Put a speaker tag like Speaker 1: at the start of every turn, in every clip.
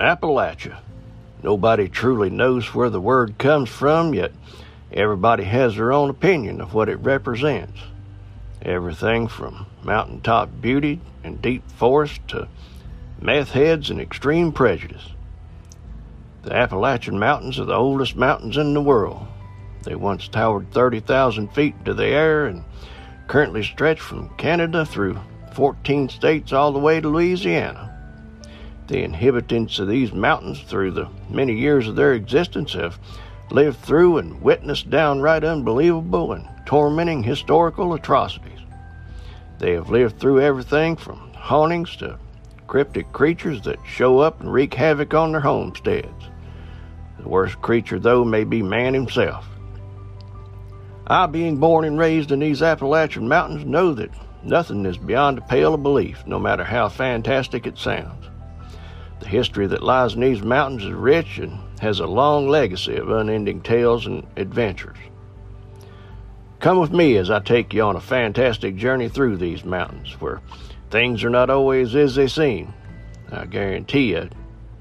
Speaker 1: Appalachia. Nobody truly knows where the word comes from, yet everybody has their own opinion of what it represents. Everything from mountaintop beauty and deep forest to meth heads and extreme prejudice. The Appalachian Mountains are the oldest mountains in the world. They once towered 30,000 feet into the air and currently stretch from Canada through 14 states all the way to Louisiana. The inhabitants of these mountains, through the many years of their existence, have lived through and witnessed downright unbelievable and tormenting historical atrocities. They have lived through everything from hauntings to cryptic creatures that show up and wreak havoc on their homesteads. The worst creature, though, may be man himself. I, being born and raised in these Appalachian mountains, know that nothing is beyond the pale of belief, no matter how fantastic it sounds. The history that lies in these mountains is rich and has a long legacy of unending tales and adventures. Come with me as I take you on a fantastic journey through these mountains where things are not always as they seem. I guarantee you it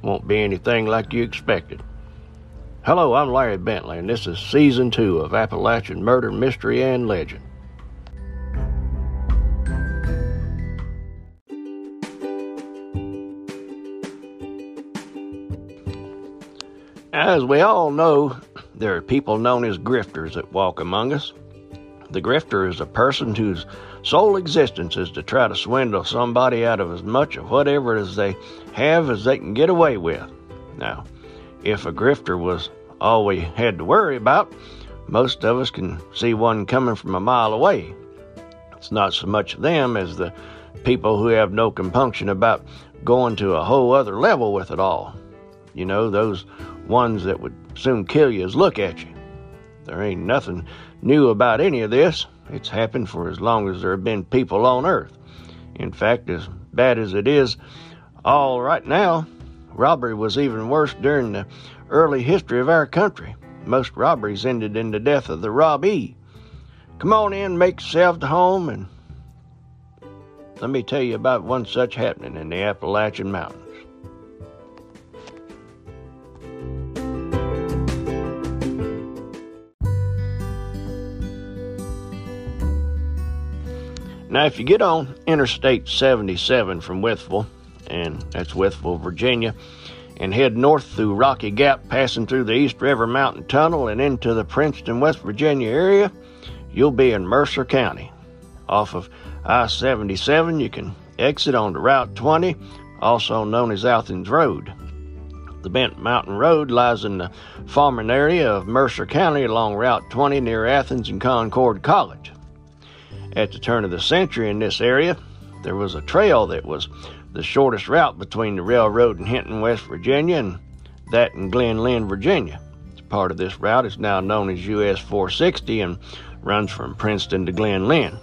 Speaker 1: won't be anything like you expected. Hello, I'm Larry Bentley, and this is season two of Appalachian Murder, Mystery, and Legend. As we all know, there are people known as grifters that walk among us. The grifter is a person whose sole existence is to try to swindle somebody out of as much of whatever as they have as they can get away with. Now, if a grifter was all we had to worry about, most of us can see one coming from a mile away. It's not so much them as the people who have no compunction about going to a whole other level with it all. You know, those ones that would soon kill you as look at you. There ain't nothing new about any of this. It's happened for as long as there have been people on Earth. In fact, as bad as it is all right now, robbery was even worse during the early history of our country. Most robberies ended in the death of the robbee. Come on in, make yourself to home, and let me tell you about one such happening in the Appalachian Mountains. Now, if you get on Interstate 77 from Wytheville, and that's Wytheville, Virginia, and head north through Rocky Gap, passing through the East River Mountain Tunnel and into the Princeton, West Virginia area, you'll be in Mercer County. Off of I 77, you can exit onto Route 20, also known as Athens Road. The Bent Mountain Road lies in the farming area of Mercer County along Route 20 near Athens and Concord College. At the turn of the century in this area, there was a trail that was the shortest route between the railroad in Hinton, West Virginia, and that in Glen Lyn, Virginia. Part of this route is now known as US 460 and runs from Princeton to Glen Lyn.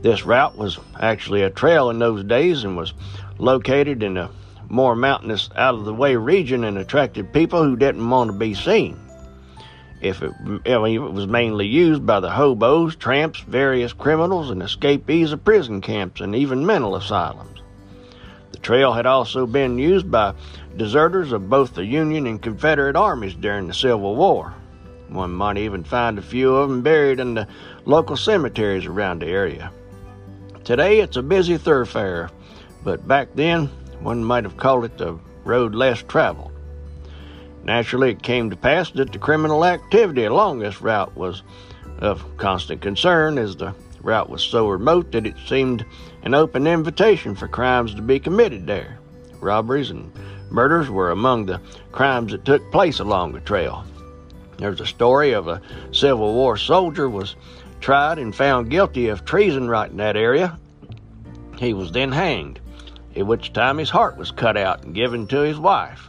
Speaker 1: This route was actually a trail in those days and was located in a more mountainous, out of the way region and attracted people who didn't want to be seen if it, I mean, it was mainly used by the hobos, tramps, various criminals, and escapees of prison camps and even mental asylums. The trail had also been used by deserters of both the Union and Confederate armies during the Civil War. One might even find a few of them buried in the local cemeteries around the area. Today it's a busy thoroughfare, but back then one might have called it the road less traveled. Naturally, it came to pass that the criminal activity along this route was of constant concern, as the route was so remote that it seemed an open invitation for crimes to be committed there. Robberies and murders were among the crimes that took place along the trail. There's a story of a Civil War soldier was tried and found guilty of treason right in that area. He was then hanged, at which time his heart was cut out and given to his wife.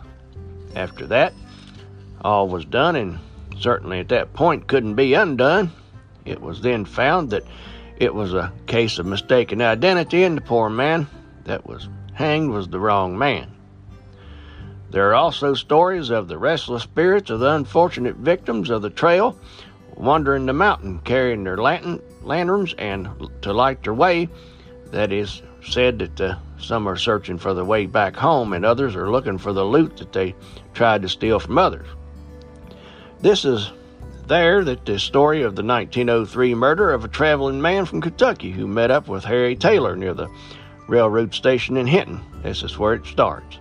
Speaker 1: After that, all was done, and certainly at that point couldn't be undone. It was then found that it was a case of mistaken identity, and the poor man that was hanged was the wrong man. There are also stories of the restless spirits of the unfortunate victims of the trail wandering the mountain carrying their lantern, lanterns and to light their way. That is said that uh, some are searching for the way back home, and others are looking for the loot that they tried to steal from others. This is there that the story of the 1903 murder of a traveling man from Kentucky who met up with Harry Taylor near the railroad station in Hinton. This is where it starts.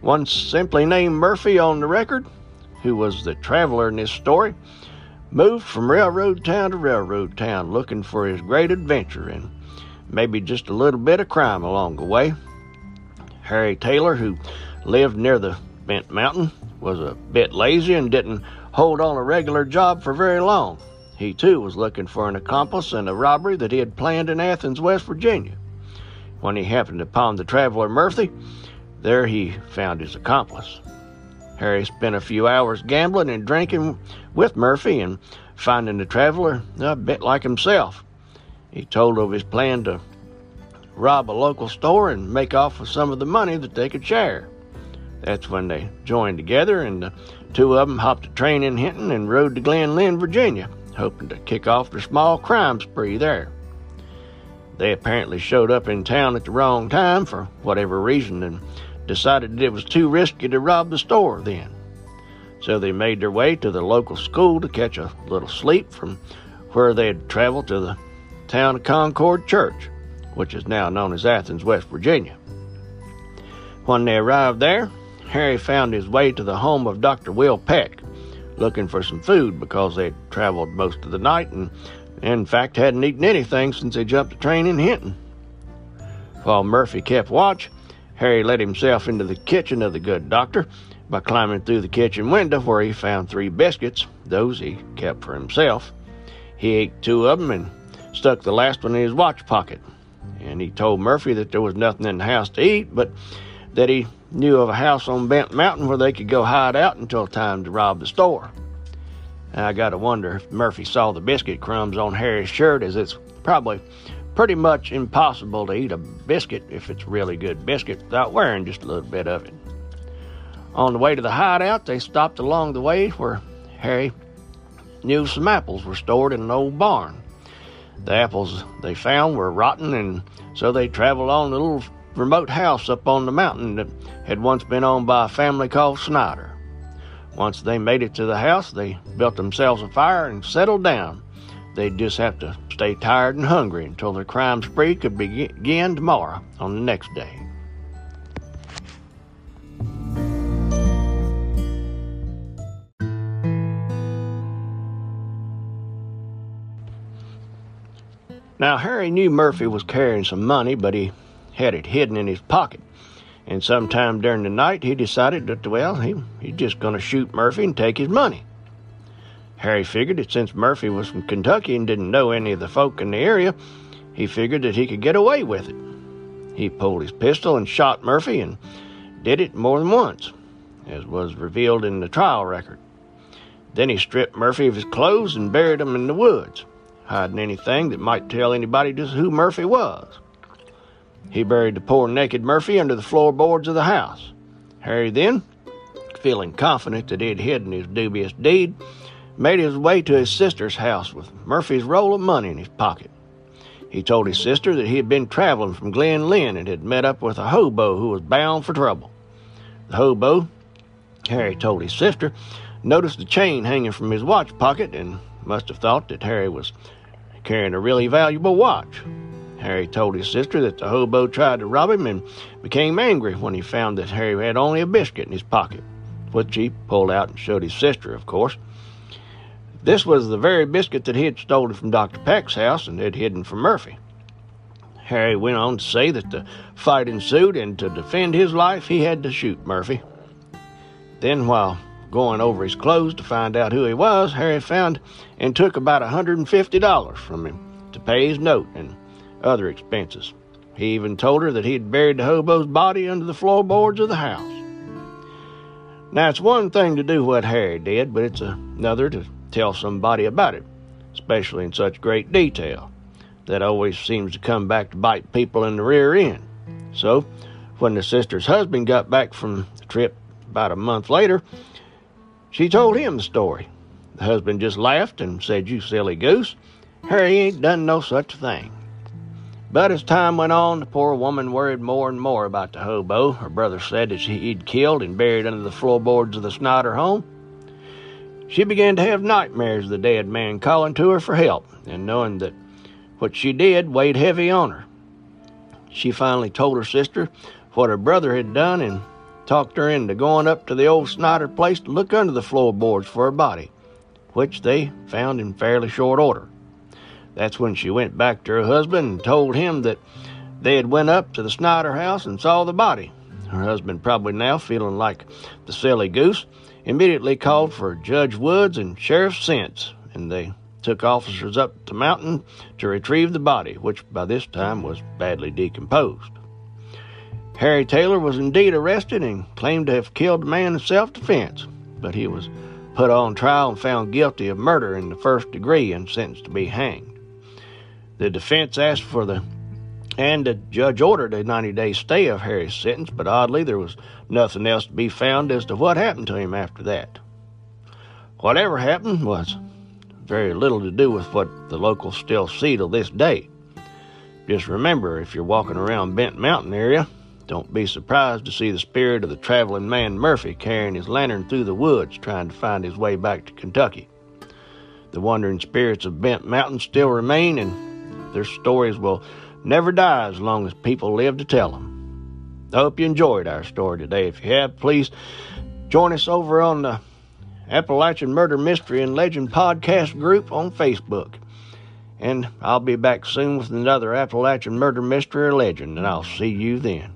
Speaker 1: One simply named Murphy on the record, who was the traveler in this story, moved from railroad town to railroad town looking for his great adventure and maybe just a little bit of crime along the way. Harry Taylor, who lived near the Bent Mountain, was a bit lazy and didn't hold on a regular job for very long. He too was looking for an accomplice in a robbery that he had planned in Athens, West Virginia. When he happened upon the traveler Murphy, there he found his accomplice. Harry spent a few hours gambling and drinking with Murphy and finding the traveler a bit like himself. He told of his plan to rob a local store and make off with some of the money that they could share. That's when they joined together, and the two of them hopped a train in Hinton and rode to Glen Lyn, Virginia, hoping to kick off their small crime spree there. They apparently showed up in town at the wrong time for whatever reason and decided that it was too risky to rob the store then. So they made their way to the local school to catch a little sleep from where they had traveled to the town of Concord Church, which is now known as Athens, West Virginia. When they arrived there, Harry found his way to the home of Dr. Will Peck, looking for some food because they had traveled most of the night and, in fact, hadn't eaten anything since they jumped the train in Hinton. While Murphy kept watch, Harry let himself into the kitchen of the good doctor by climbing through the kitchen window where he found three biscuits. Those he kept for himself. He ate two of them and stuck the last one in his watch pocket. And he told Murphy that there was nothing in the house to eat, but that he knew of a house on Bent Mountain where they could go hide out until time to rob the store. I got to wonder if Murphy saw the biscuit crumbs on Harry's shirt, as it's probably pretty much impossible to eat a biscuit if it's really good biscuit without wearing just a little bit of it. On the way to the hideout, they stopped along the way where Harry knew some apples were stored in an old barn. The apples they found were rotten, and so they traveled on a little remote house up on the mountain that had once been owned by a family called Snyder. Once they made it to the house, they built themselves a fire and settled down. They'd just have to stay tired and hungry until their crime spree could begin tomorrow on the next day. Now, Harry knew Murphy was carrying some money, but he had it hidden in his pocket. And sometime during the night, he decided that, well, he, he's just going to shoot Murphy and take his money. Harry figured that since Murphy was from Kentucky and didn't know any of the folk in the area, he figured that he could get away with it. He pulled his pistol and shot Murphy and did it more than once, as was revealed in the trial record. Then he stripped Murphy of his clothes and buried him in the woods hiding anything that might tell anybody just who Murphy was. He buried the poor naked Murphy under the floorboards of the house. Harry then, feeling confident that he had hidden his dubious deed, made his way to his sister's house with Murphy's roll of money in his pocket. He told his sister that he had been traveling from Glen Lyn and had met up with a hobo who was bound for trouble. The hobo, Harry told his sister, noticed the chain hanging from his watch pocket and must have thought that Harry was carrying a really valuable watch. Harry told his sister that the hobo tried to rob him and became angry when he found that Harry had only a biscuit in his pocket, which he pulled out and showed his sister, of course. This was the very biscuit that he had stolen from Dr. Peck's house and had hidden from Murphy. Harry went on to say that the fight ensued and to defend his life he had to shoot Murphy. Then, while going over his clothes to find out who he was, Harry found and took about $150 from him to pay his note and other expenses. He even told her that he had buried the hobo's body under the floorboards of the house. Now, it's one thing to do what Harry did, but it's another to tell somebody about it, especially in such great detail. That always seems to come back to bite people in the rear end. So, when the sister's husband got back from the trip about a month later, she told him the story. The husband just laughed and said, You silly goose, Harry ain't done no such thing. But as time went on, the poor woman worried more and more about the hobo her brother said that he'd killed and buried under the floorboards of the Snyder home. She began to have nightmares of the dead man calling to her for help, and knowing that what she did weighed heavy on her. She finally told her sister what her brother had done and talked her into going up to the old Snyder place to look under the floorboards for her body, which they found in fairly short order. That's when she went back to her husband and told him that they had went up to the Snyder house and saw the body. Her husband, probably now feeling like the silly goose, immediately called for Judge Woods and Sheriff Sentz, and they took officers up the mountain to retrieve the body, which by this time was badly decomposed. Harry Taylor was indeed arrested and claimed to have killed the man in self defense, but he was put on trial and found guilty of murder in the first degree and sentenced to be hanged. The defense asked for the and the judge ordered a 90 day stay of Harry's sentence, but oddly, there was nothing else to be found as to what happened to him after that. Whatever happened was very little to do with what the locals still see to this day. Just remember, if you're walking around Bent Mountain area, don't be surprised to see the spirit of the traveling man Murphy carrying his lantern through the woods trying to find his way back to Kentucky. The wandering spirits of Bent Mountain still remain, and their stories will never die as long as people live to tell them. I hope you enjoyed our story today. If you have, please join us over on the Appalachian Murder Mystery and Legend podcast group on Facebook. And I'll be back soon with another Appalachian Murder Mystery or Legend, and I'll see you then.